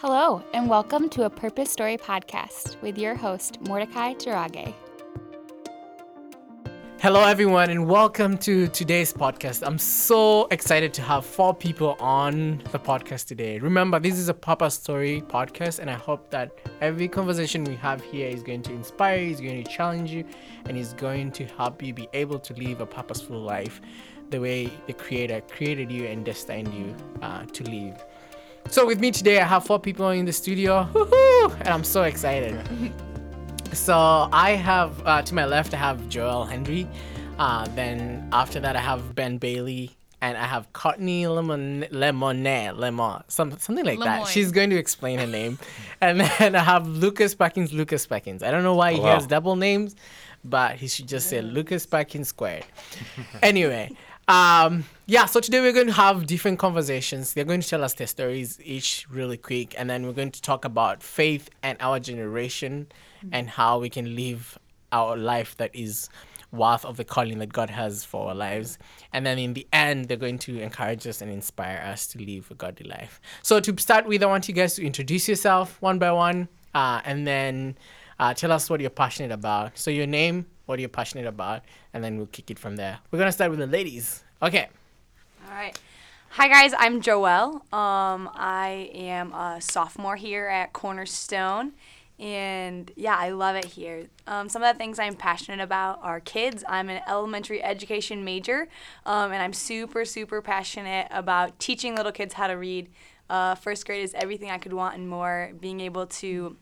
Hello, and welcome to a Purpose Story podcast with your host, Mordecai Jirage. Hello, everyone, and welcome to today's podcast. I'm so excited to have four people on the podcast today. Remember, this is a Papa Story podcast, and I hope that every conversation we have here is going to inspire you, is going to challenge you, and is going to help you be able to live a purposeful life the way the Creator created you and destined you uh, to live. So, with me today, I have four people in the studio, Woo-hoo! and I'm so excited. So I have uh, to my left I have Joelle Henry. Uh, then after that I have Ben Bailey and I have Courtney Lemon Lemonet Lemon some, something like that. She's going to explain her name. and then I have Lucas Packins Lucas Packins. I don't know why he Hello. has double names, but he should just say Lucas Packins squared. anyway, um, yeah, so today we're going to have different conversations. They're going to tell us their stories each really quick, and then we're going to talk about faith and our generation and how we can live our life that is worth of the calling that God has for our lives. And then in the end, they're going to encourage us and inspire us to live a godly life. So to start with, I want you guys to introduce yourself one by one, uh, and then uh, tell us what you're passionate about. So your name, what are you're passionate about, and then we'll kick it from there. We're gonna start with the ladies. Okay. All right. Hi guys, I'm Joelle. Um, I am a sophomore here at Cornerstone, and yeah, I love it here. Um, some of the things I'm passionate about are kids. I'm an elementary education major, um, and I'm super super passionate about teaching little kids how to read. Uh, first grade is everything I could want and more. Being able to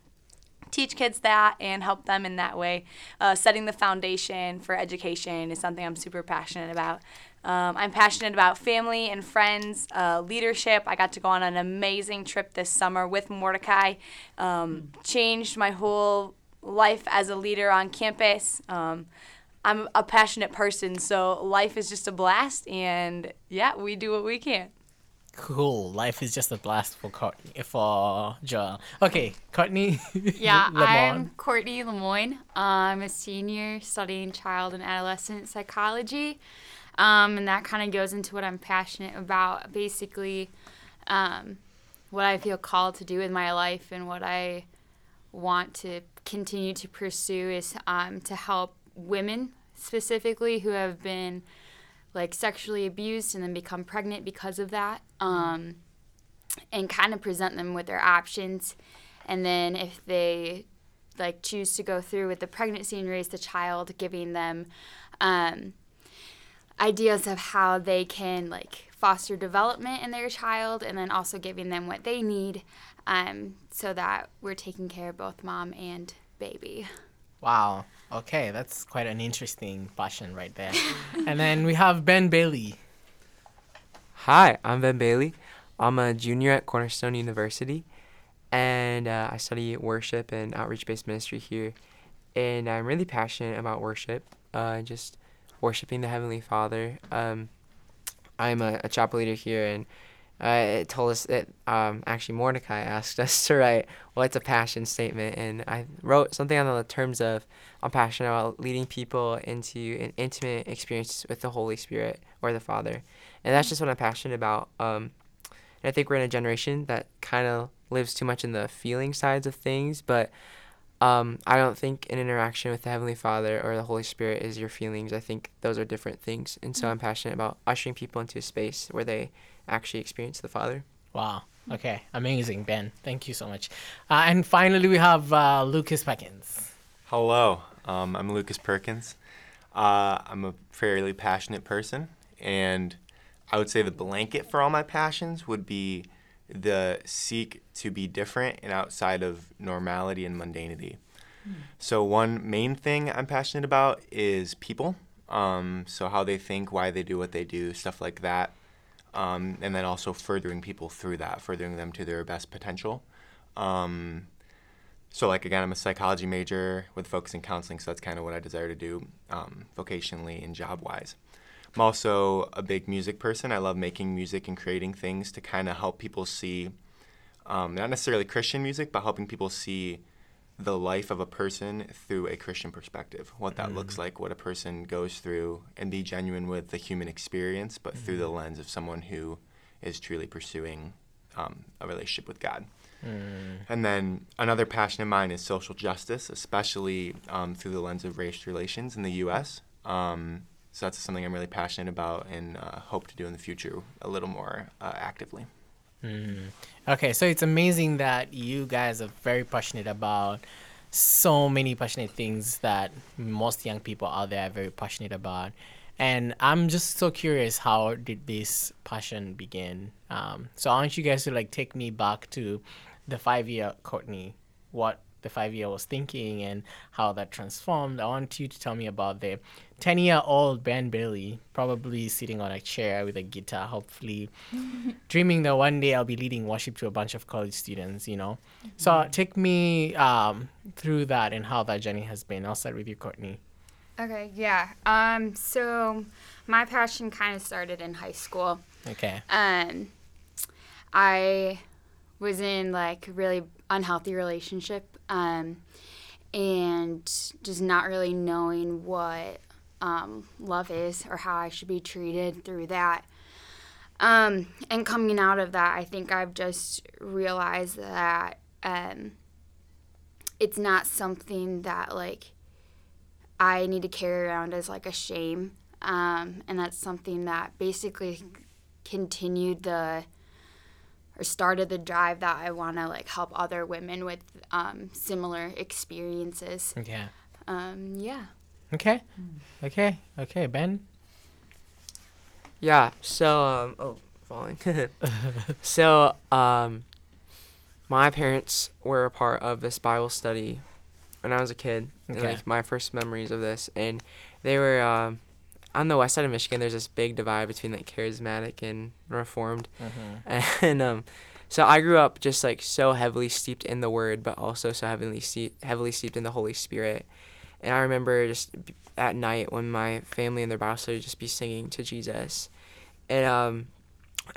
teach kids that and help them in that way. Uh, setting the foundation for education is something I'm super passionate about. Um, I'm passionate about family and friends, uh, leadership. I got to go on an amazing trip this summer with Mordecai. Um, changed my whole life as a leader on campus. Um, I'm a passionate person, so life is just a blast, and yeah, we do what we can. Cool. Life is just a blast for Courtney, for Joelle. Okay, Courtney. Yeah. I'm Courtney Lemoine. I'm a senior studying child and adolescent psychology. Um, and that kind of goes into what I'm passionate about. Basically, um, what I feel called to do in my life and what I want to continue to pursue is um, to help women specifically who have been like sexually abused and then become pregnant because of that um, and kind of present them with their options and then if they like choose to go through with the pregnancy and raise the child giving them um, ideas of how they can like foster development in their child and then also giving them what they need um, so that we're taking care of both mom and baby Wow. Okay, that's quite an interesting passion right there. and then we have Ben Bailey. Hi, I'm Ben Bailey. I'm a junior at Cornerstone University, and uh, I study worship and outreach based ministry here. And I'm really passionate about worship, uh, just worshiping the Heavenly Father. Um, I'm a, a chapel leader here, and uh, it told us that um, actually Mordecai asked us to write what's a passion statement, and I wrote something on the terms of I'm passionate about leading people into an intimate experience with the Holy Spirit or the Father, and that's just what I'm passionate about. Um, and I think we're in a generation that kind of lives too much in the feeling sides of things, but um, I don't think an interaction with the Heavenly Father or the Holy Spirit is your feelings. I think those are different things, and so I'm passionate about ushering people into a space where they actually experience the Father. Wow. Okay, amazing, Ben. Thank you so much. Uh, and finally, we have uh, Lucas Packins. Hello, um, I'm Lucas Perkins. Uh, I'm a fairly passionate person, and I would say the blanket for all my passions would be the seek to be different and outside of normality and mundanity. So, one main thing I'm passionate about is people. Um, so, how they think, why they do what they do, stuff like that. Um, and then also furthering people through that, furthering them to their best potential. Um, so, like again, I'm a psychology major with focus in counseling, so that's kind of what I desire to do um, vocationally and job wise. I'm also a big music person. I love making music and creating things to kind of help people see, um, not necessarily Christian music, but helping people see the life of a person through a Christian perspective, what that looks like, what a person goes through, and be genuine with the human experience, but through the lens of someone who is truly pursuing um, a relationship with God. And then another passion of mine is social justice, especially um, through the lens of race relations in the U.S. Um, so that's something I'm really passionate about and uh, hope to do in the future a little more uh, actively. Okay, so it's amazing that you guys are very passionate about so many passionate things that most young people out there are very passionate about. And I'm just so curious how did this passion begin? Um, so I want you guys to like take me back to the five year Courtney, what the five year was thinking and how that transformed. I want you to tell me about the 10 year old Ben Bailey, probably sitting on a chair with a guitar, hopefully dreaming that one day I'll be leading worship to a bunch of college students, you know. So take me um, through that and how that journey has been. I'll start with you, Courtney. Okay, yeah. Um, so my passion kind of started in high school. Okay. Um, I was in like a really unhealthy relationship, um, and just not really knowing what um, love is or how I should be treated through that. Um, and coming out of that, I think I've just realized that um, it's not something that like I need to carry around as like a shame. Um, and that's something that basically continued the or started the drive that I want to like help other women with um, similar experiences. Okay. Um, yeah. Okay. Okay. Okay. Ben. Yeah. So um oh falling. so um my parents were a part of this Bible study when I was a kid. and, Okay. Like my first memories of this and they were um on the west side of Michigan there's this big divide between like charismatic and reformed. And um so I grew up just like so heavily steeped in the word but also so heavily steeped heavily steeped in the Holy Spirit. And I remember just at night when my family and their Bible study would just be singing to Jesus. And um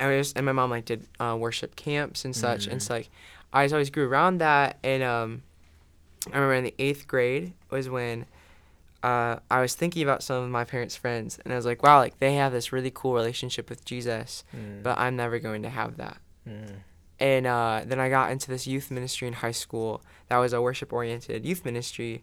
I was and my mom like did uh, worship camps and such. And so like I just always grew around that. And um I remember in the eighth grade was when uh, I was thinking about some of my parents' friends. And I was like, wow, like they have this really cool relationship with Jesus, but I'm never going to have that. And uh, then I got into this youth ministry in high school. That was a worship oriented youth ministry.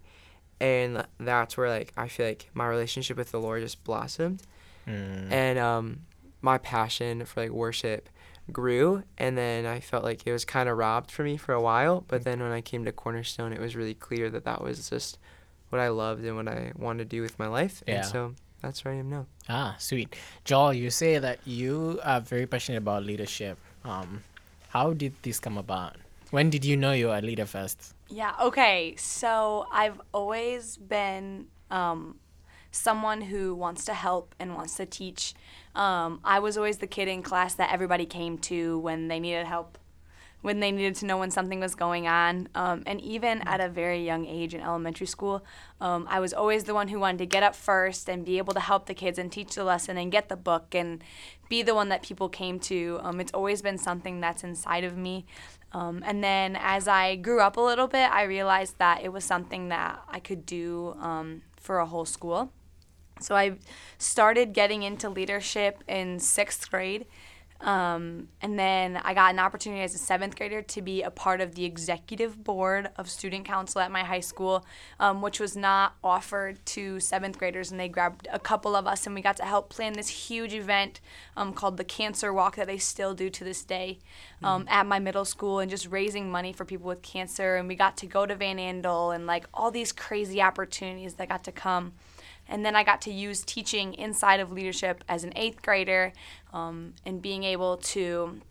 And that's where like I feel like my relationship with the Lord just blossomed and um, my passion for like worship grew and then i felt like it was kind of robbed from me for a while but then when i came to cornerstone it was really clear that that was just what i loved and what i wanted to do with my life Yeah. and so that's where i am now Ah, sweet. Joelle, you say that you are very passionate about leadership. Um, how did this come about? When did you know you were a leader first? Yeah, okay. So I've always been um, someone who wants to help and wants to teach. Um, I was always the kid in class that everybody came to when they needed help, when they needed to know when something was going on. Um, and even at a very young age in elementary school, um, I was always the one who wanted to get up first and be able to help the kids and teach the lesson and get the book and be the one that people came to. Um, it's always been something that's inside of me. Um, and then as I grew up a little bit, I realized that it was something that I could do um, for a whole school. So I started getting into leadership in sixth grade. Um, and then I got an opportunity as a seventh grader to be a part of the executive board of student council at my high school, um, which was not offered to seventh graders. And they grabbed a couple of us and we got to help plan this huge event um, called the Cancer Walk that they still do to this day um, at my middle school and just raising money for people with cancer. And we got to go to Van Andel and like all these crazy opportunities that got to come. And then I got to use teaching inside of leadership as an eighth grader um, and being able to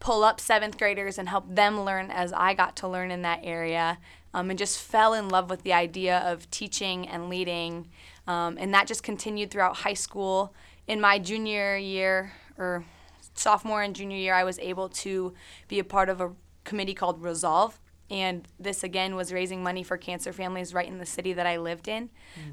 pull up seventh graders and help them learn as I got to learn in that area. Um, and just fell in love with the idea of teaching and leading. Um, and that just continued throughout high school. In my junior year, or sophomore and junior year, I was able to be a part of a committee called Resolve. And this again was raising money for cancer families right in the city that I lived in.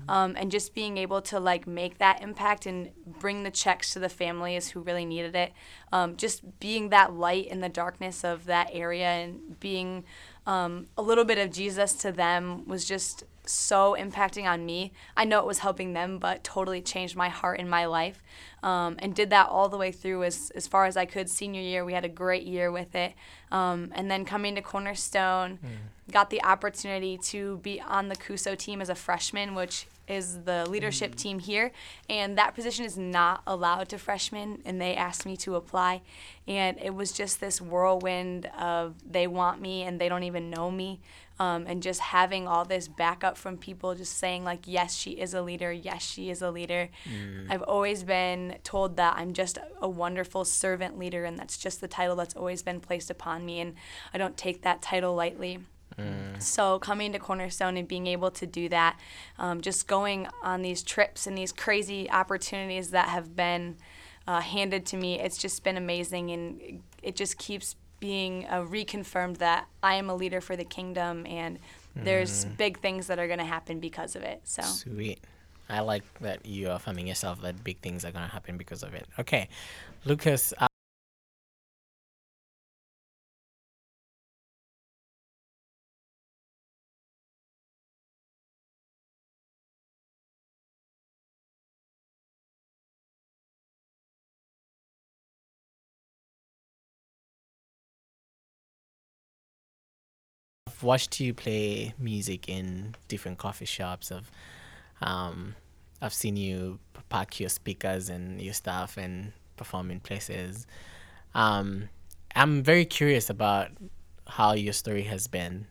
Um, and just being able to like make that impact and bring the checks to the families who really needed it. Um, just being that light in the darkness of that area and being um, a little bit of Jesus to them was just so impacting on me. I know it was helping them, but totally changed my heart and my life. Um, and did that all the way through as, as far as I could. Senior year, we had a great year with it. Um, and then coming to Cornerstone, got the opportunity to be on the CUSO team as a freshman, which is the leadership team here. And that position is not allowed to freshmen, and they asked me to apply. And it was just this whirlwind of they want me and they don't even know me um, and just having all this backup from people just saying like yes she is a leader yes she is a leader i've always been told that i'm just a wonderful servant leader and that's just the title that's always been placed upon me and i don't take that title lightly so coming to Cornerstone and being able to do that, um, just going on these trips and these crazy opportunities that have been uh, handed to me, it's just been amazing, and it just keeps being uh, reconfirmed that I am a leader for the kingdom, and there's big things that are going to happen because of it. So Sweet. I like that you are affirming yourself that big things are gonna happen because of it. Okay, Lucas. Watched you play music in different coffee shops. I've um, I've seen you pack your speakers and your stuff and perform in places. Um, I'm very curious about how your story has been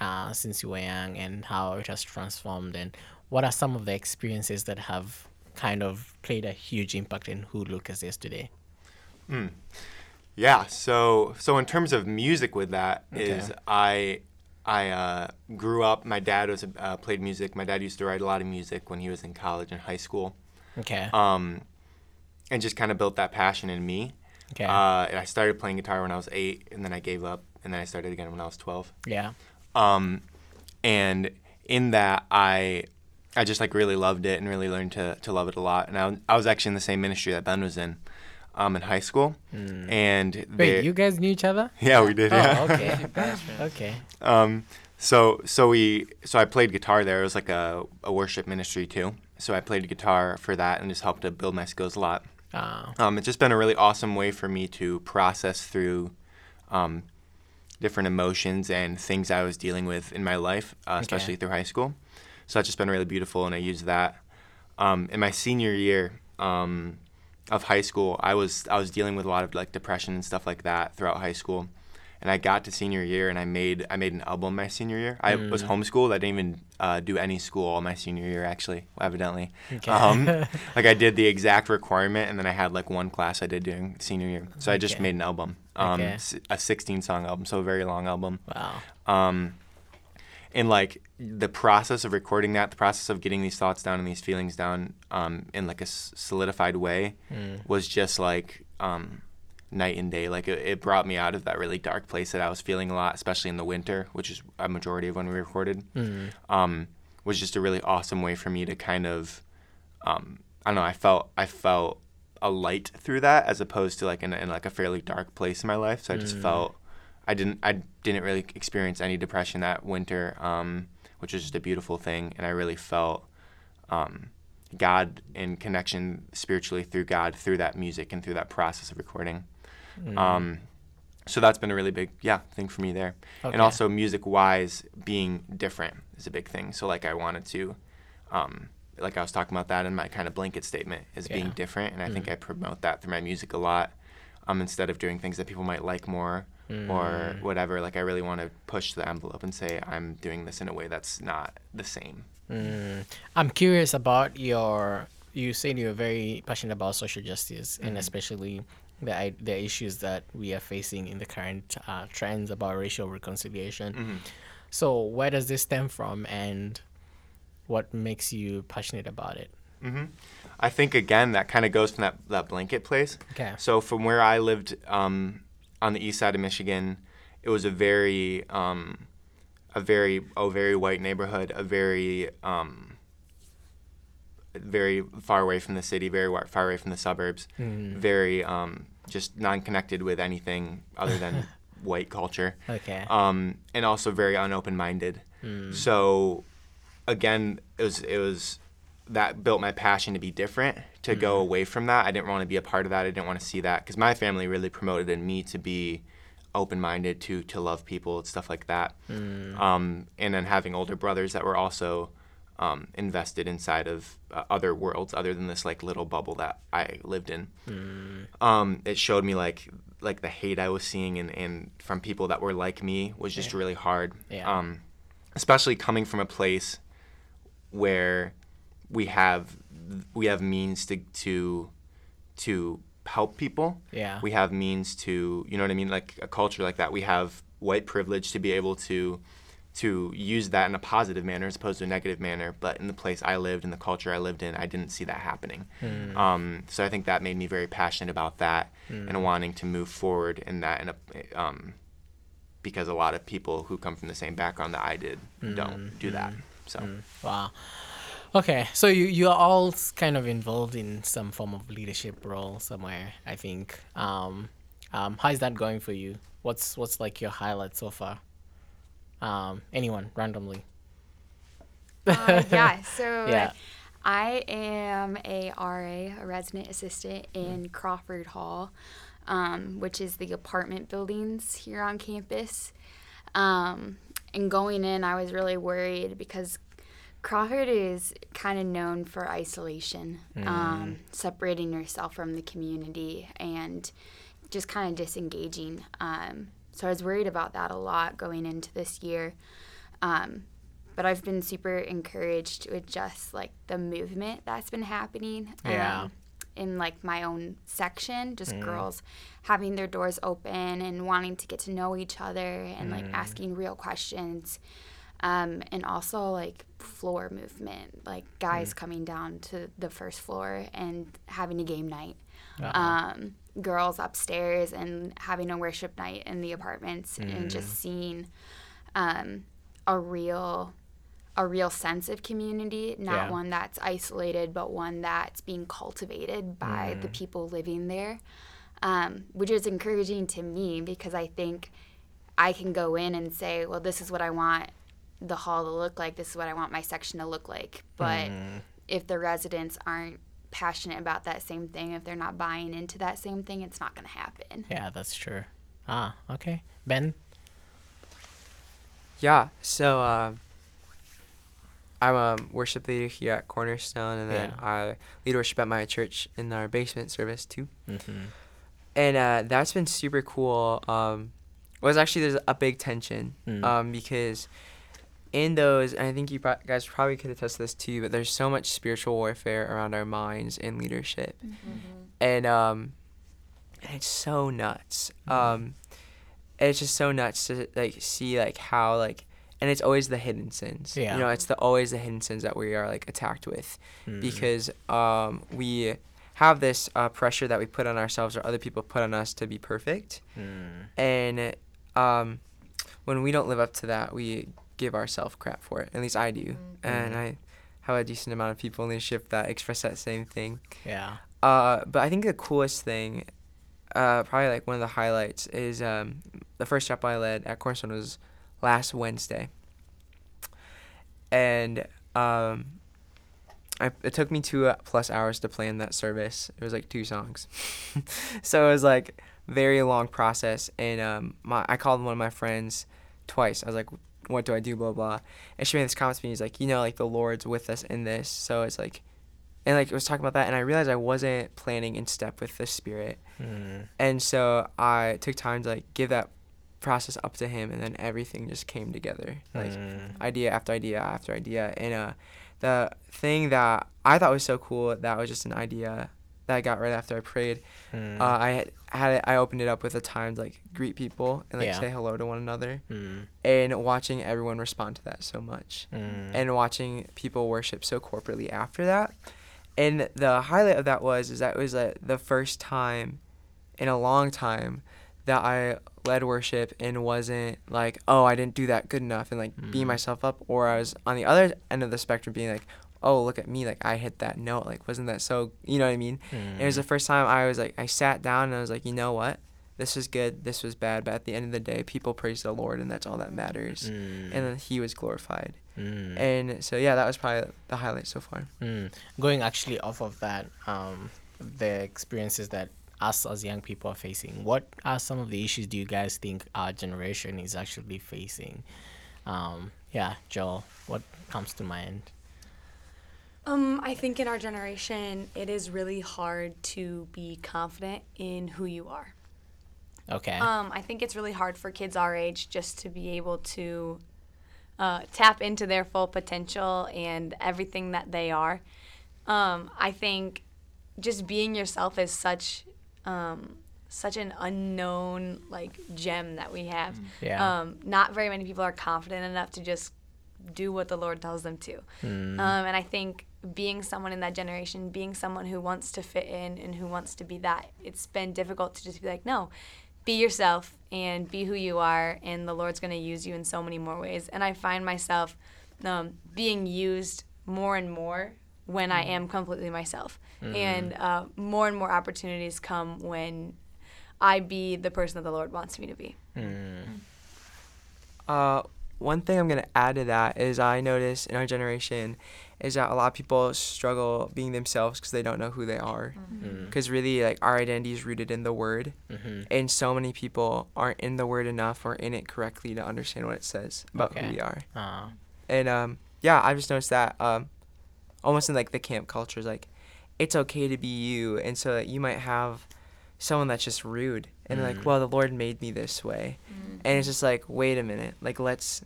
uh, since you were young and how it has transformed and what are some of the experiences that have kind of played a huge impact in who Lucas is today. Yeah. So so in terms of music, with that is Okay. I I uh, grew up. My dad was uh, played music. My dad used to write a lot of music when he was in college and high school, Okay. um, and just kind of built that passion in me. okay. Uh, and I started playing guitar when I was eight, and then I gave up, and then I started again when I was twelve. yeah. Um, and in that, I I just like really loved it and really learned to, to love it a lot. And I, I was actually in the same ministry that Ben was in, um, in high school. And Wait, you guys knew each other? yeah, we did. Yeah. Oh, okay. okay. Um, so so we so I played guitar there. It was like a, a worship ministry too. So I played guitar for that and just helped to build my skills a lot. Uh, Um, it's just been a really awesome way for me to process through um, different emotions and things I was dealing with in my life, uh, especially through high school. So that's just been really beautiful, and I use that. Um, in my senior year um, of high school, I was I was dealing with a lot of like depression and stuff like that throughout high school, and I got to senior year and I made I made an album my senior year. I was homeschooled. I didn't even uh, do any school all my senior year actually, evidently. Okay. Um, like I did the exact requirement, and then I had like one class I did during senior year. So I just made an album, um, Okay. a 16 song album, so a very long album. wow. Um, and like the process of recording that, the process of getting these thoughts down and these feelings down um, in like a s- solidified way was just like um, night and day. Like it, it brought me out of that really dark place that I was feeling a lot, especially in the winter, which is a majority of when we recorded. Um, was just a really awesome way for me to kind of, um, I don't know. I felt I felt a light through that as opposed to like in, in like a fairly dark place in my life. So I just felt I didn't I didn't really experience any depression that winter, um, which was just a beautiful thing, and I really felt um, God in connection spiritually through God through that music and through that process of recording. Um, so that's been a really big yeah thing for me there, Okay. and also music wise being different is a big thing. So like I wanted to. Um, like I was talking about that in my kind of blanket statement is being different, and I think I promote that through my music a lot. Um, instead of doing things that people might like more or whatever, like I really want to push the envelope and say I'm doing this in a way that's not the same. Mm. I'm curious about your. You said you're very passionate about social justice and especially the the issues that we are facing in the current uh, trends about racial reconciliation. So where does this stem from, and what makes you passionate about it? I think again that kind of goes from that, that blanket place. Okay. So from where I lived um, on the east side of Michigan, it was a very um, a very a very white neighborhood, a very um, very far away from the city, very far away from the suburbs, very um, just non-connected with anything other than white culture. Okay. Um, and also very unopen minded. So again, it was it was that built my passion to be different, to go away from that. I didn't want to be a part of that. I didn't want to see that because my family really promoted in me to be open-minded, to to love people, and stuff like that. Um, and then having older brothers that were also um, invested inside of uh, other worlds other than this like little bubble that I lived in. Um, it showed me like like the hate I was seeing and, and from people that were like me was just really hard. Yeah. Um, especially coming from a place where we have we have means to to to help people. Yeah. We have means to you know what I mean like a culture like that. We have white privilege to be able to to use that in a positive manner as opposed to a negative manner. But in the place I lived, in the culture I lived in, I didn't see that happening. Hmm. Um, so I think that made me very passionate about that hmm. and wanting to move forward in that. In a, um, because a lot of people who come from the same background that I did hmm. don't do that. So Wow. Okay, so you you are all kind of involved in some form of leadership role somewhere. I think. Um, um, how is that going for you? What's what's like your highlight so far? Um, anyone randomly? Uh, yeah, so Yeah. I am a RA, a resident assistant in Crawford Hall, um, which is the apartment buildings here on campus. Um, and going in, I was really worried because Crawford is kind of known for isolation, um, separating yourself from the community and just kind of disengaging. Um, so I was worried about that a lot going into this year. Um, but I've been super encouraged with just like the movement that's been happening. Yeah. Um, in like my own section, just girls having their doors open and wanting to get to know each other and like asking real questions. Um, and also like floor movement, like guys coming down to the first floor and having a game night. Um, girls upstairs and having a worship night in the apartments and just seeing um, a real a real sense of community, not Yeah. one that's isolated, but one that's being cultivated by Mm. the people living there, um, which is encouraging to me because I think I can go in and say, well, this is what I want the hall to look like, this is what I want my section to look like. But Mm. if the residents aren't passionate about that same thing, if they're not buying into that same thing, it's not going to happen. Yeah, that's true. Ah, okay. Ben. Yeah. So uh, I'm a worship leader here at Cornerstone, and then Yeah. I lead worship at my church in our basement service too. Mm-hmm. And uh, that's been super cool. Um, was actually there's a big tension Mm. um, because in those, and I think you pro- guys probably could attest to this too, but there's so much spiritual warfare around our minds in leadership, and um, and it's so nuts. Um, it's just so nuts to like see like how like, and it's always the hidden sins. Yeah. You know, it's the always the hidden sins that we are like attacked with, Mm. because um we have this uh, pressure that we put on ourselves or other people put on us to be perfect, Mm. and um, when we don't live up to that, we give ourselves crap for it. At least I do, and I have a decent amount of people in leadership that express that same thing. Yeah. Uh, but I think the coolest thing, uh, probably like one of the highlights, is um, the first chapel I led at Cornerstone was last Wednesday, and um, I, it took me two uh, plus hours to plan that service. It was like two songs, so it was like very long process. And um, my I called one of my friends twice. I was like, "What do I do?" Blah blah. And she made this comment to me. He's like, "You know, like the Lord's with us in this." So it's like and like I was talking about that, and I realized I wasn't planning in step with the spirit, Mm. and so I took time to like give that process up to him, and then everything just came together, like Mm. idea after idea after idea, and uh, the thing that I thought was so cool that was just an idea that I got right after I prayed. Mm. Uh, I had, had it, I opened it up with a time to like greet people and like Yeah. say hello to one another, Mm. and watching everyone respond to that so much Mm. and watching people worship so corporately after that. And the highlight of that was is that it was uh, the first time in a long time that I led worship and wasn't like, oh, I didn't do that good enough and like beat Mm. myself up, or I was on the other end of the spectrum being like, oh, look at me, like I hit that note, like wasn't that so, you know what I mean? Mm. It was the first time I was like, I sat down and I was like, you know what? this was good, this was bad, but at the end of the day, people praise the Lord, and that's all that matters. Mm. And then He was glorified. Mm. And so yeah, that was probably the highlight so far. Mm. Going actually off of that, um, the experiences that us as young people are facing, what are some of the issues do you guys think our generation is actually facing? Um, yeah, Joelle, what comes to mind? Um, I think in our generation, it is really hard to be confident in who you are. Okay. Um, I think it's really hard for kids our age just to be able to uh, tap into their full potential and everything that they are. Um, I think just being yourself is such um, such an unknown like gem that we have. Yeah. Um, not very many people are confident enough to just do what the Lord tells them to. Um, and I think being someone in that generation, being someone who wants to fit in and who wants to be that, it's been difficult to just be like, no, be yourself and be who you are, and the Lord's going to use you in so many more ways. And I find myself um, being used more and more when I am completely myself. And uh, more and more opportunities come when I be the person that the Lord wants me to be. Uh, one thing I'm gonna add to that is I notice in our generation is that a lot of people struggle being themselves because they don't know who they are. Mm. Because really, like our identity is rooted in the Word, Mm-hmm. and so many people aren't in the Word enough or in it correctly to understand what it says about Okay. who we are. Uh, And um, yeah, I've just noticed that um, almost in like the camp culture is like it's okay to be you, and so that you might have someone that's just rude and Mm. like, well, the Lord made me this way, and it's just like, wait a minute, like let's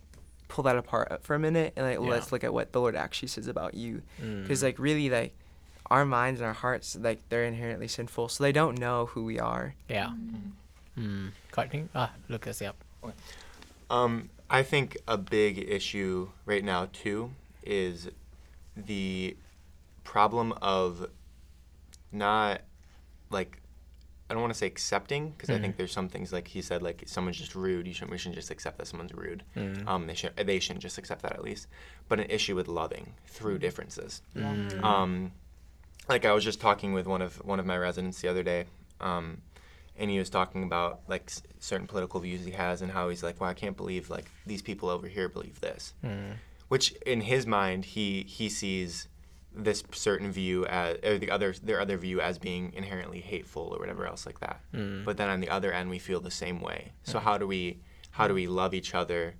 pull that apart for a minute and like Yeah. let's look at what the Lord actually says about you, mm. because like really like our minds and our hearts like they're inherently sinful, so they don't know who we are. yeah. Mm. Courtney? Ah, Lucas, yep. Um, I think a big issue right now too is the problem of not like I don't want to say accepting because I think there's some things like he said like someone's just rude. You shouldn't we shouldn't just accept that someone's rude. Um, they should they shouldn't just accept that at least. But an issue with loving through differences. Um, like I was just talking with one of one of my residents the other day, um, and he was talking about like s- certain political views he has and how he's like, well, I can't believe like these people over here believe this, which in his mind he he sees this certain view as or the other their other view as being inherently hateful or whatever else like that. But then on the other end, we feel the same way. So how do we how do we love each other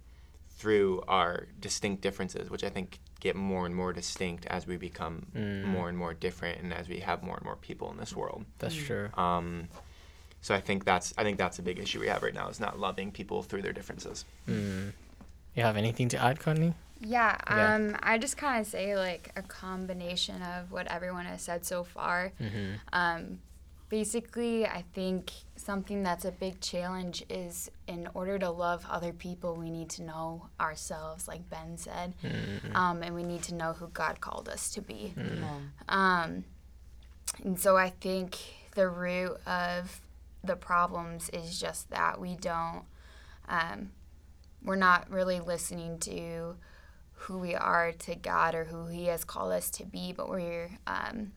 through our distinct differences, which I think get more and more distinct as we become more and more different and as we have more and more people in this world. That's true. Um, so I think that's I think that's a big issue we have right now is not loving people through their differences. Mm. You have anything to add, Courtney? Yeah, Yeah. um, I just kind of say like a combination of what everyone has said so far. Mm-hmm. Um, basically, I think something that's a big challenge is in order to love other people, we need to know ourselves, like Ben said, um, and we need to know who God called us to be. Um, and so I think the root of the problems is just that we don't, um, we're not really listening to who we are to God or who He has called us to be, but we're um,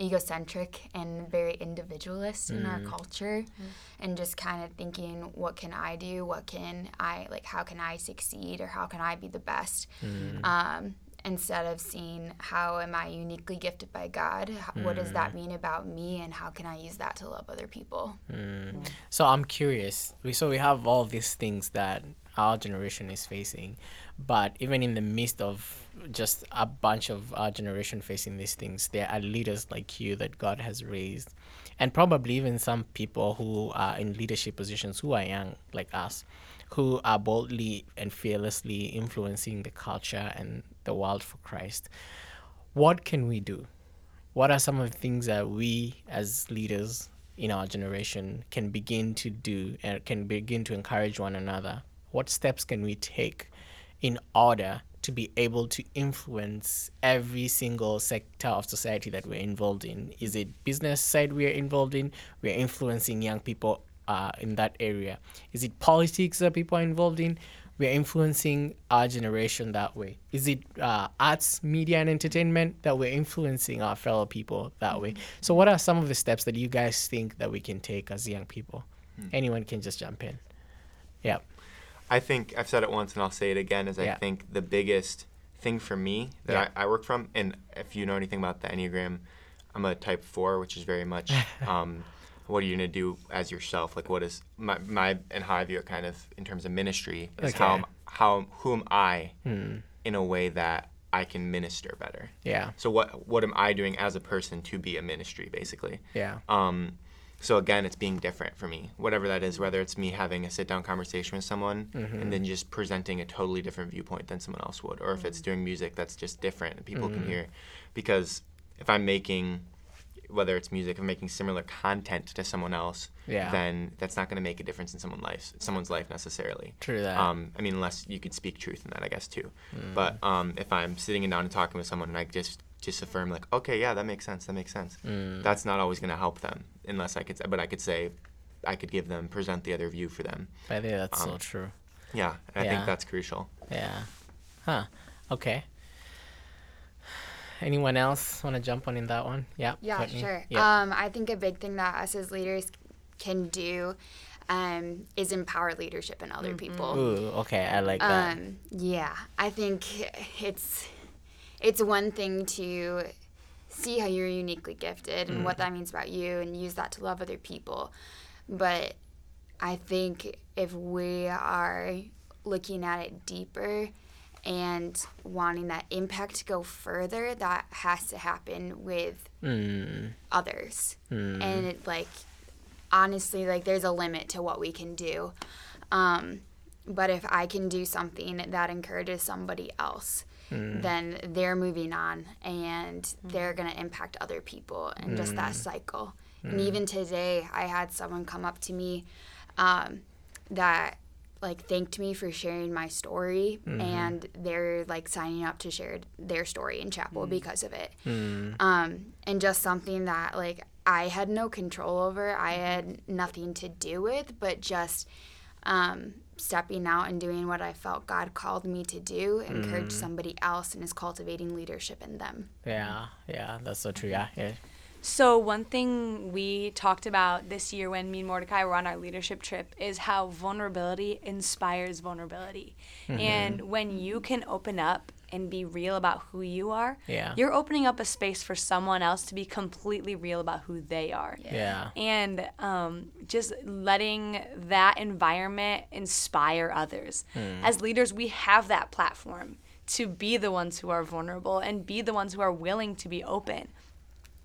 egocentric and very individualist in our mm. culture mm. and just kind of thinking, what can I do? What can I, like, how can I succeed or how can I be the best? Mm. Um, instead of seeing how am I uniquely gifted by God? H- What does that mean about me? And how can I use that to love other people? So I'm curious. We so we have all these things that our generation is facing, but even in the midst of just a bunch of our generation facing these things, there are leaders like you that God has raised, and probably even some people who are in leadership positions who are young like us, who are boldly and fearlessly influencing the culture and the world for Christ. What can we do? what are some of the things that we as leaders in our generation can begin to do and can begin to encourage one another what steps can we take in order to be able to influence every single sector of society that we're involved in is it business side we're involved in we're influencing young people uh, in that area is it politics that people are involved in we're influencing our generation that way? Is it uh, arts, media, and entertainment that we're influencing our fellow people that way? So, what are some of the steps that you guys think that we can take as young people? anyone can just jump in. Yep. I think I've said it once and I'll say it again. Is I think the biggest thing for me that Yeah. I, I work from, and if you know anything about the Enneagram, I'm a Type Four, which is very much um, what are you gonna do as yourself? Like what is my my and how I view it kind of in terms of ministry is how Okay. am- how who am I Hmm. in a way that I can minister better. Yeah. So what what am I doing as a person to be a ministry basically? Yeah. Um, so again, it's being different for me, whatever that is, whether it's me having a sit down conversation with someone Mm-hmm. and then just presenting a totally different viewpoint than someone else would, or if it's doing music that's just different and people Mm-hmm. can hear. Because if I'm making, whether it's music, if I'm making similar content to someone else, Yeah. then that's not going to make a difference in someone's life, someone's life necessarily. True that. Um, I mean, unless you could speak truth in that, I guess too. Mm. But um, if I'm sitting down and talking with someone and I just just affirm like, okay, yeah, that makes sense, that makes sense. Mm. That's not always going to help them unless I could. But I could say, I could give them, present the other view for them. I think that's so um, true. Yeah, and I think that's crucial. Yeah. Huh. Okay. Anyone else want to jump on in that one? Yeah. Yeah, Courtney? sure. Yeah. Um, I think a big thing that us as leaders can do um, is empower leadership in other people. Ooh. Okay. I like that. Um, yeah, I think it's it's one thing to see how you're uniquely gifted and what that means about you and use that to love other people. But I think if we are looking at it deeper and wanting that impact to go further, that has to happen with Mm. others. And it like honestly like there's a limit to what we can do. Um, but if I can do something that encourages somebody else, Mm. then they're moving on and mm. they're going to impact other people and just that mm. cycle. And even today, I had someone come up to me um, that like thanked me for sharing my story mm-hmm. and they're like signing up to share their story in chapel because of it. Um, and just something that like I had no control over, I mm-hmm. had nothing to do with, but just um, stepping out and doing what I felt God called me to do, encourage somebody else, and is cultivating leadership in them. Yeah. Yeah. That's so true. Yeah. Yeah. So one thing we talked about this year when me and Mordecai were on our leadership trip is how vulnerability inspires vulnerability. And when you can open up and be real about who you are, Yeah. you're opening up a space for someone else to be completely real about who they are. Yeah. And um, just letting that environment inspire others. As leaders, we have that platform to be the ones who are vulnerable and be the ones who are willing to be open.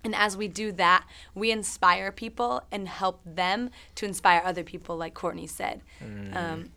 And as we do that, we inspire people and help them to inspire other people, like Courtney said. Um,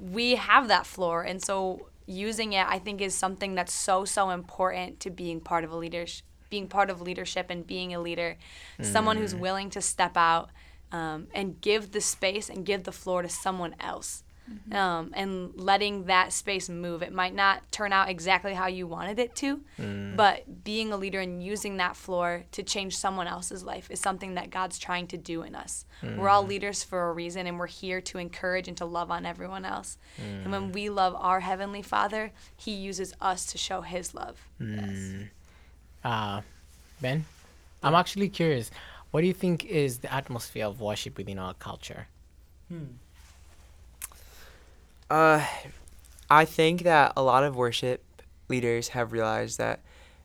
we have that floor, and so using it, I think, is something that's so so important to being part of a leadership, being part of leadership, and being a leader. Someone who's willing to step out um, and give the space and give the floor to someone else. Mm-hmm. Um, and letting that space move. It might not turn out exactly how you wanted it to, mm. but being a leader and using that floor to change someone else's life is something that God's trying to do in us. We're all mm. leaders for a reason, and we're here to encourage and to love on everyone else. And when mm. we love our Heavenly Father, He uses us to show His love. Uh, ben, I'm actually curious. What do you think is the atmosphere of worship within our culture? Hmm. Uh, I think that a lot of worship leaders have realized that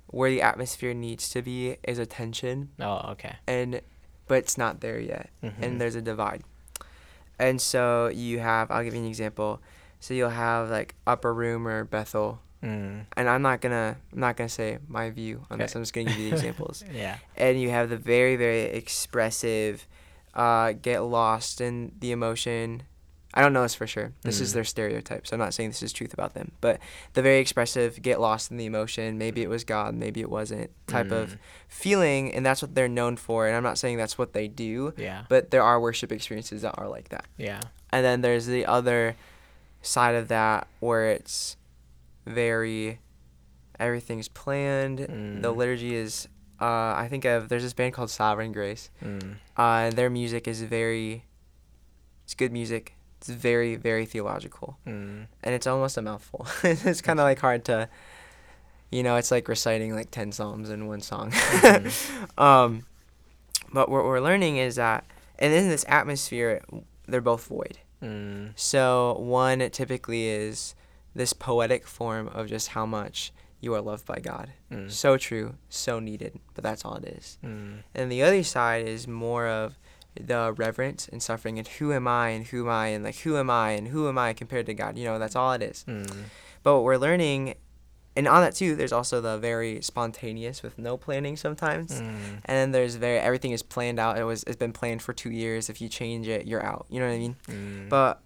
where the atmosphere needs to be is attention, Oh, okay. and but it's not there yet, and there's a divide. And so you have, I'll give you an example. So you'll have like Upper Room or Bethel, Mm. and I'm not gonna, I'm not gonna say my view on this. Okay. I'm just gonna give you the examples. Yeah. and you have the very very expressive uh, get lost in the emotion i don't know this for sure this is Mm. their stereotype so i'm not saying this is truth about them but the very expressive get lost in the emotion maybe it was god maybe it wasn't type Mm. of feeling and that's what they're known for and i'm not saying that's what they do Yeah. but there are worship experiences that are like that Yeah. and then there's the other side of that where it's very everything's planned the Mm. liturgy is uh, i think of there's this band called sovereign grace Mm. uh, their music is very it's good music it's very very theological Mm. and it's almost a mouthful it's kind of like hard to you know it's like reciting like 10 psalms in one song um, but what we're learning is that and in this atmosphere they're both void. Mm. So one typically is this poetic form of just how much you are loved by God. Mm. So true, so needed, but that's all it is. Mm. And the other side is more of the reverence and suffering and who am I and who am I and like who am I and who am I compared to God. You know, that's all it is. Mm. But what we're learning and on that too, there's also the very spontaneous with no planning sometimes. Mm. And then there's very everything is planned out. It was it's been planned for two years. If you change it, you're out. You know what I mean? Mm. But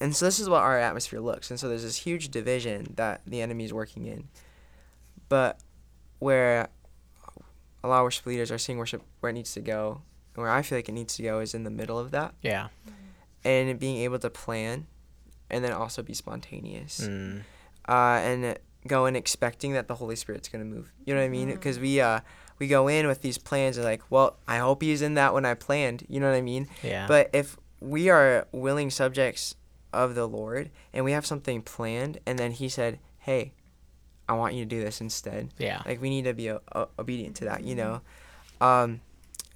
and so this is what our atmosphere looks. And so there's this huge division that the enemy is working in. But where a lot of worship leaders are seeing worship where it needs to go, where I feel like it needs to go is in the middle of that. yeah. And being able to plan and then also be spontaneous. Mm. Uh, and go in expecting that the Holy Spirit's gonna move. You know what I mean? Because we uh we go in with these plans and like, well, I hope he's in that when I planned. You know what I mean? Yeah. But if we are willing subjects of the Lord and we have something planned, and then He said, "Hey, I want you to do this instead," yeah. like we need to be o- o- obedient to that, you know, um,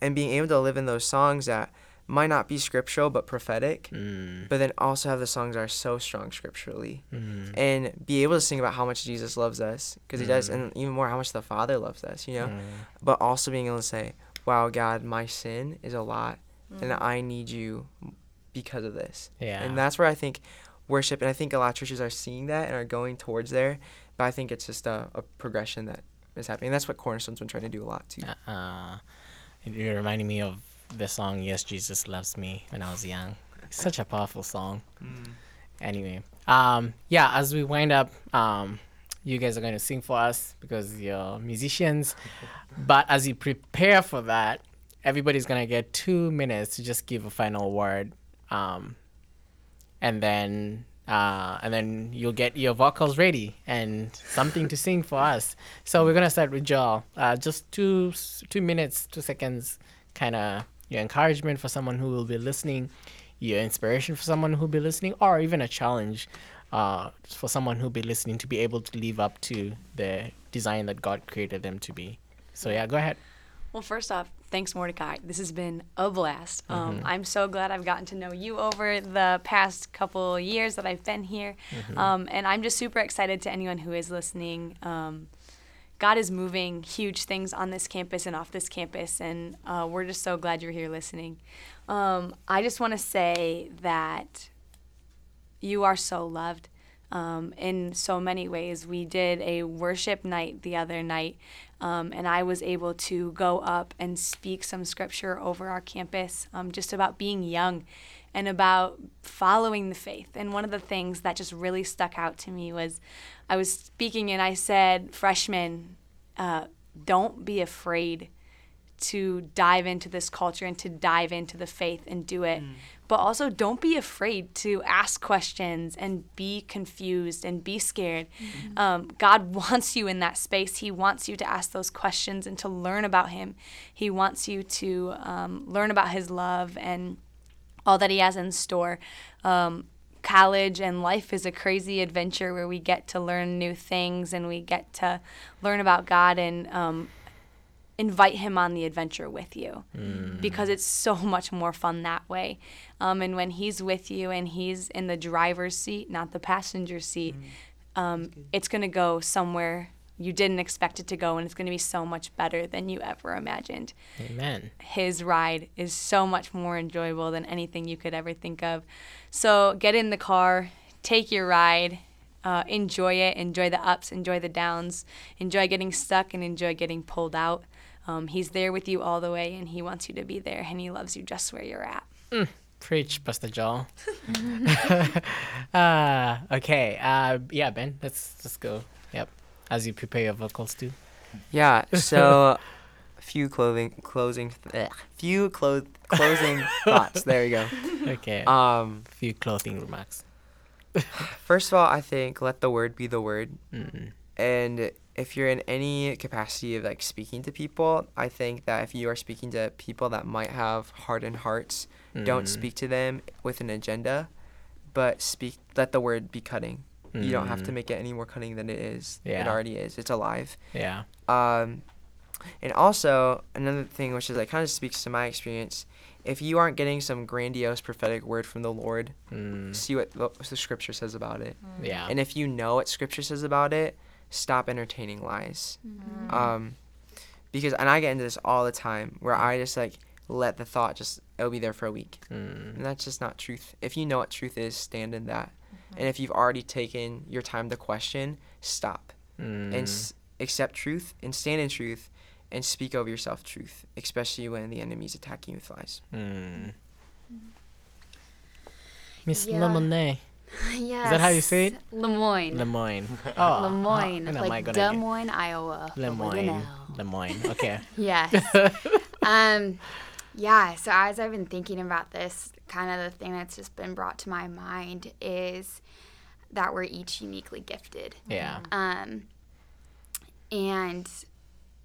and being able to live in those songs that might not be scriptural but prophetic, Mm. but then also have the songs that are so strong scripturally, Mm. and be able to sing about how much Jesus loves us because He does, Mm. and even more how much the Father loves us, you know, Mm. but also being able to say, "Wow, God, my sin is a lot, and I need you because of this." Yeah. And that's where I think worship, and I think a lot of churches are seeing that and are going towards there. But I think it's just a, a progression that is happening. And that's what Cornerstone's been trying to do a lot too. Uh, you're reminding me of the song "Yes, Jesus Loves Me" when I was young. Such a powerful song. Anyway, um, yeah. As we wind up, um, you guys are going to sing for us because you're musicians. But as you prepare for that, everybody's gonna get two minutes to just give a final word, um, and then uh, and then you'll get your vocals ready and something to sing for us. So we're gonna start with Joelle. Uh, just two two minutes, two seconds, kind of your encouragement for someone who will be listening, your inspiration for someone who'll be listening, or even a challenge uh, for someone who'll be listening to be able to live up to the design that God created them to be. So yeah, go ahead. Well, first off, thanks, Mordecai. This has been a blast. Um, I'm so glad I've gotten to know you over the past couple years that I've been here. Um, and I'm just super excited to anyone who is listening. Um, God is moving huge things on this campus and off this campus, and uh, we're just so glad you're here listening. Um, I just want to say that you are so loved um, in so many ways. We did a worship night the other night, um, and I was able to go up and speak some scripture over our campus um, just about being young and about following the faith. And one of the things that just really stuck out to me was I was speaking and I said, freshmen, uh, don't be afraid to dive into this culture and to dive into the faith and do it. But also, don't be afraid to ask questions and be confused and be scared. Um, God wants you in that space. He wants you to ask those questions and to learn about Him. He wants you to um, learn about His love and all that He has in store. Um, college and life is a crazy adventure where we get to learn new things and we get to learn about God and um, invite him on the adventure with you because it's so much more fun that way. Um, and when he's with you and he's in the driver's seat, not the passenger seat, um, it's going to go somewhere you didn't expect it to go, and it's going to be so much better than you ever imagined. Amen. His ride is so much more enjoyable than anything you could ever think of. So get in the car, take your ride, uh, enjoy it, enjoy the ups, enjoy the downs, enjoy getting stuck, and enjoy getting pulled out. Um, he's there with you all the way, and he wants you to be there, and he loves you just where you're at. Preach, Pastor Joelle. uh, okay. Uh, yeah, Ben, let's just go. Yep. As you prepare your vocals too. Yeah. So, few clothing closing ugh, few clo- closing thoughts. There you go. Okay. Um, few clothing remarks. first of all, I think let the word be the word. Mm-mm. And if you're in any capacity of like speaking to people, I think that if you are speaking to people that might have hardened hearts, don't Mm. speak to them with an agenda, but speak. Let the word be cutting. You don't have to Mm. make it any more cutting than it is. It already is. It's alive. Yeah. Um, and also another thing which is like kind of speaks to my experience if you aren't getting some grandiose prophetic word from the Lord, Mm, see what the, the scripture says about it. yeah. And if you know what scripture says about it, stop entertaining lies. Um, because and I get into this all the time where I just like let the thought just it'll be there for a week, Mm, and that's just not truth. If you know what truth is, stand in that. And if you've already taken your time to question, stop mm, and s- accept truth and stand in truth and speak over yourself truth, especially when the enemy's attacking you with lies. mm. Miss Yeah. Lemonade. Yes. that how you say it? Lemoine. Lemoine. Oh, Lemoine, I know like Des. Moines, Iowa. but with an Lemoine. Lemoine. Okay. Yes. um, yeah. So as I've been thinking about this, kind of the thing that's just been brought to my mind is that we're each uniquely gifted. Yeah. Um, and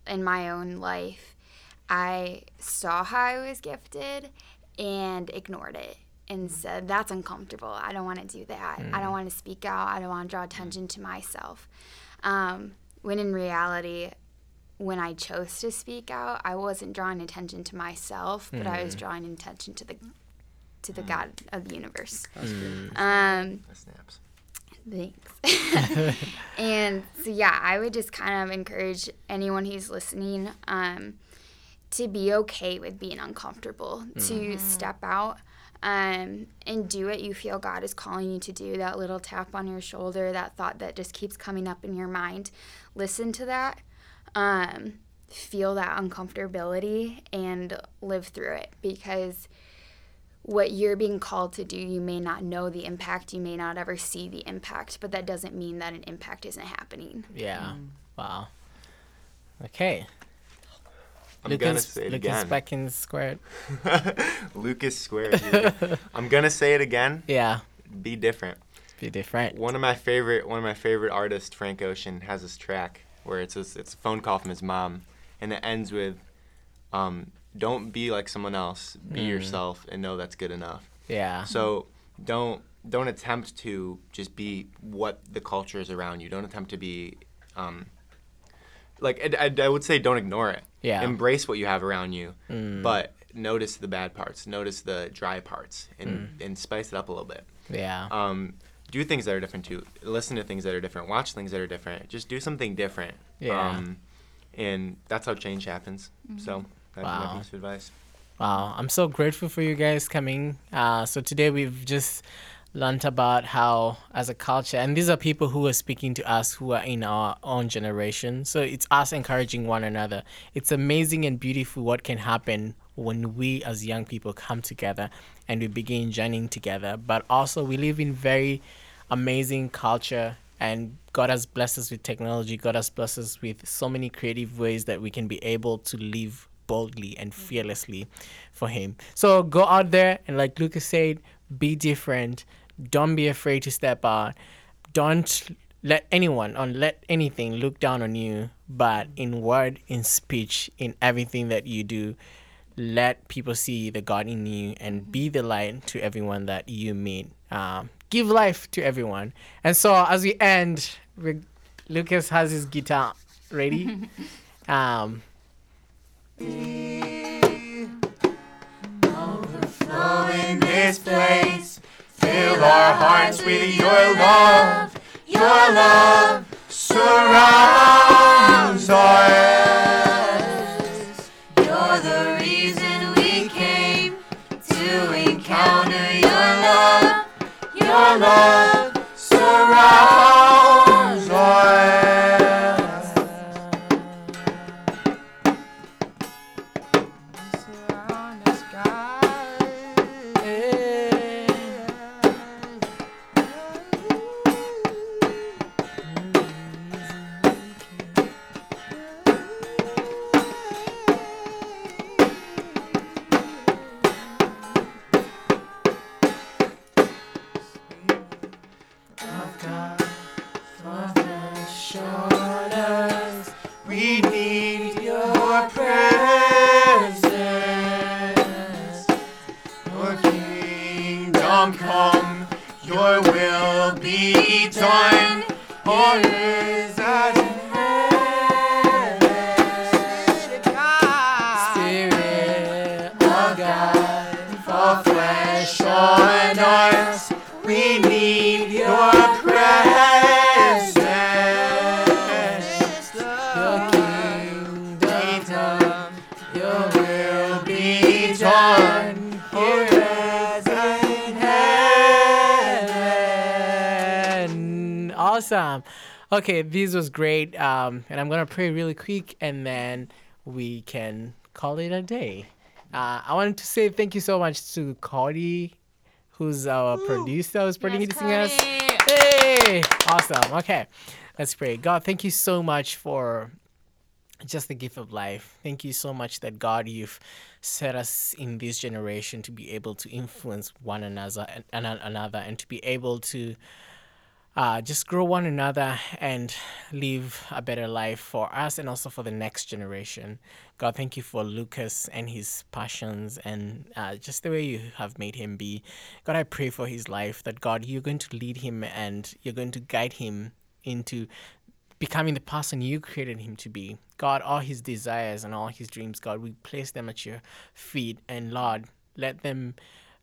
in my own life, I saw how I was gifted and ignored it and said, That's uncomfortable. I don't want to do that. I don't want to speak out. I don't want to draw attention to myself. Um, when in reality, when I chose to speak out, I wasn't drawing attention to myself, but I was drawing attention to the to the God of the universe. Um, That snaps. Thanks. and so, yeah, I would just kind of encourage anyone who's listening um, to be okay with being uncomfortable, to step out um, and do what you feel God is calling you to do. That little tap on your shoulder, that thought that just keeps coming up in your mind. Listen to that. Um, feel that uncomfortability and live through it because what you're being called to do, you may not know the impact, you may not ever see the impact, but that doesn't mean that an impact isn't happening. Yeah. Wow. Okay. I'm gonna Lucas, say it Lucas again. Beckins squared. Lucas squared. here we go. I'm gonna say it again. Yeah. Be different. Be different. One of my favorite one of my favorite artists, Frank Ocean, has this track where it's a, it's a phone call from his mom, and it ends with, um, "Don't be like someone else. Be yourself, and know that's good enough." Yeah. So don't don't attempt to just be what the culture is around you. Don't attempt to be, um, like I, I, I would say, don't ignore it. Yeah. Embrace what you have around you, Mm. but notice the bad parts. Notice the dry parts, and Mm. and spice it up a little bit. Yeah. Um, do things that are different too. Listen to things that are different. Watch things that are different. Just do something different. Yeah. Um, and that's how change happens. So that'd be Wow. my piece of advice. Wow, I'm so grateful for you guys coming. Uh, so today we've just learned about how, as a culture, and these are people who are speaking to us who are in our own generation. So it's us encouraging one another. It's amazing and beautiful what can happen when we as young people come together and we begin journeying together. But also we live in very amazing culture and God has blessed us with technology. God has blessed us with so many creative ways that we can be able to live boldly and mm. fearlessly for Him. So go out there and, like Lucas said, be different. Don't be afraid to step out. Don't let anyone or let anything look down on you, but in word, in speech, in everything that you do, let people see the God in you and be the light to everyone that you meet. Um, give life to everyone. And so as we end, we Lucas has his guitar ready. um, in this place. Fill our hearts with your love. Your love surrounds us. Okay, this was great. Um, and I'm gonna pray really quick, and then we can call it a day. Uh, I wanted to say thank you so much to Cody, who's our producer, who's producing us. Hey, awesome. Okay, let's pray. God, thank you so much for just the gift of life. Thank you so much that God, you've set us in this generation to be able to influence one another and, and another, and to be able to uh, just grow one another and live a better life for us and also for the next generation. God, thank you for Lucas and his passions and uh, just the way you have made him be. God, I pray for his life that God, you're going to lead him and you're going to guide him into becoming the person you created him to be. God, all his desires and all his dreams, God, we place them at your feet. And Lord, let them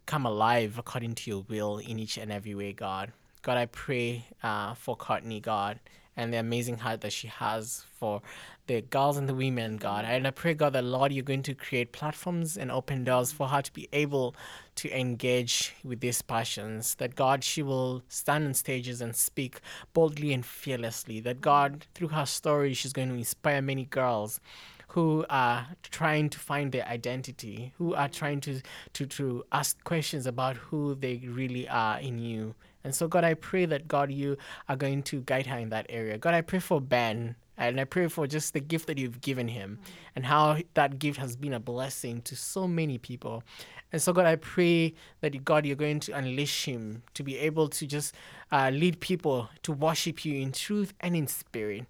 come alive according to your will in each and every way, God. God, I pray uh, for Courtney, God, and the amazing heart that she has for the girls and the women, God. And I pray, God, that Lord, you're going to create platforms and open doors for her to be able to engage with these passions. That God, she will stand on stages and speak boldly and fearlessly. That God, through her story, she's going to inspire many girls who are trying to find their identity, who are trying to, to, to ask questions about who they really are in you. And so, God, I pray that, God, you are going to guide her in that area. God, I pray for Ben. And I pray for just the gift that you've given him and how that gift has been a blessing to so many people. And so, God, I pray that, God, you're going to unleash him to be able to just uh, lead people to worship you in truth and in spirit.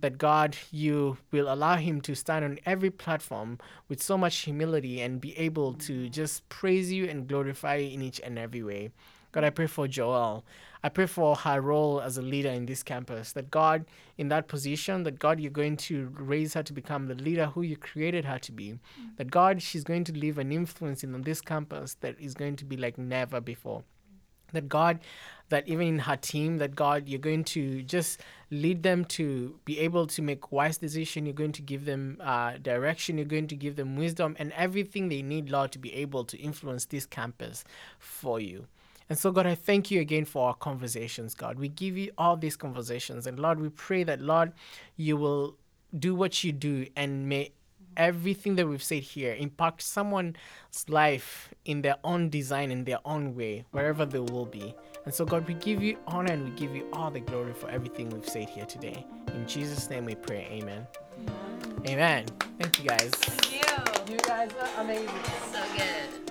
That, God, you will allow him to stand on every platform with so much humility and be able to just praise you and glorify you in each and every way. God, I pray for Joelle. I pray for her role as a leader in this campus. That God, in that position, that God, you're going to raise her to become the leader who you created her to be. That God, she's going to leave an influence in this campus that is going to be like never before. That God, that even in her team, that God, you're going to just lead them to be able to make wise decision. You're going to give them uh, direction. You're going to give them wisdom and everything they need, Lord, to be able to influence this campus for you. And so, God, I thank you again for our conversations, God. We give you all these conversations. And Lord, we pray that, Lord, you will do what you do and may everything that we've said here impact someone's life in their own design, in their own way, wherever they will be. And so, God, we give you honor and we give you all the glory for everything we've said here today. In Jesus' name we pray. Amen. Amen. Thank you guys. Thank you. You guys are amazing. So good.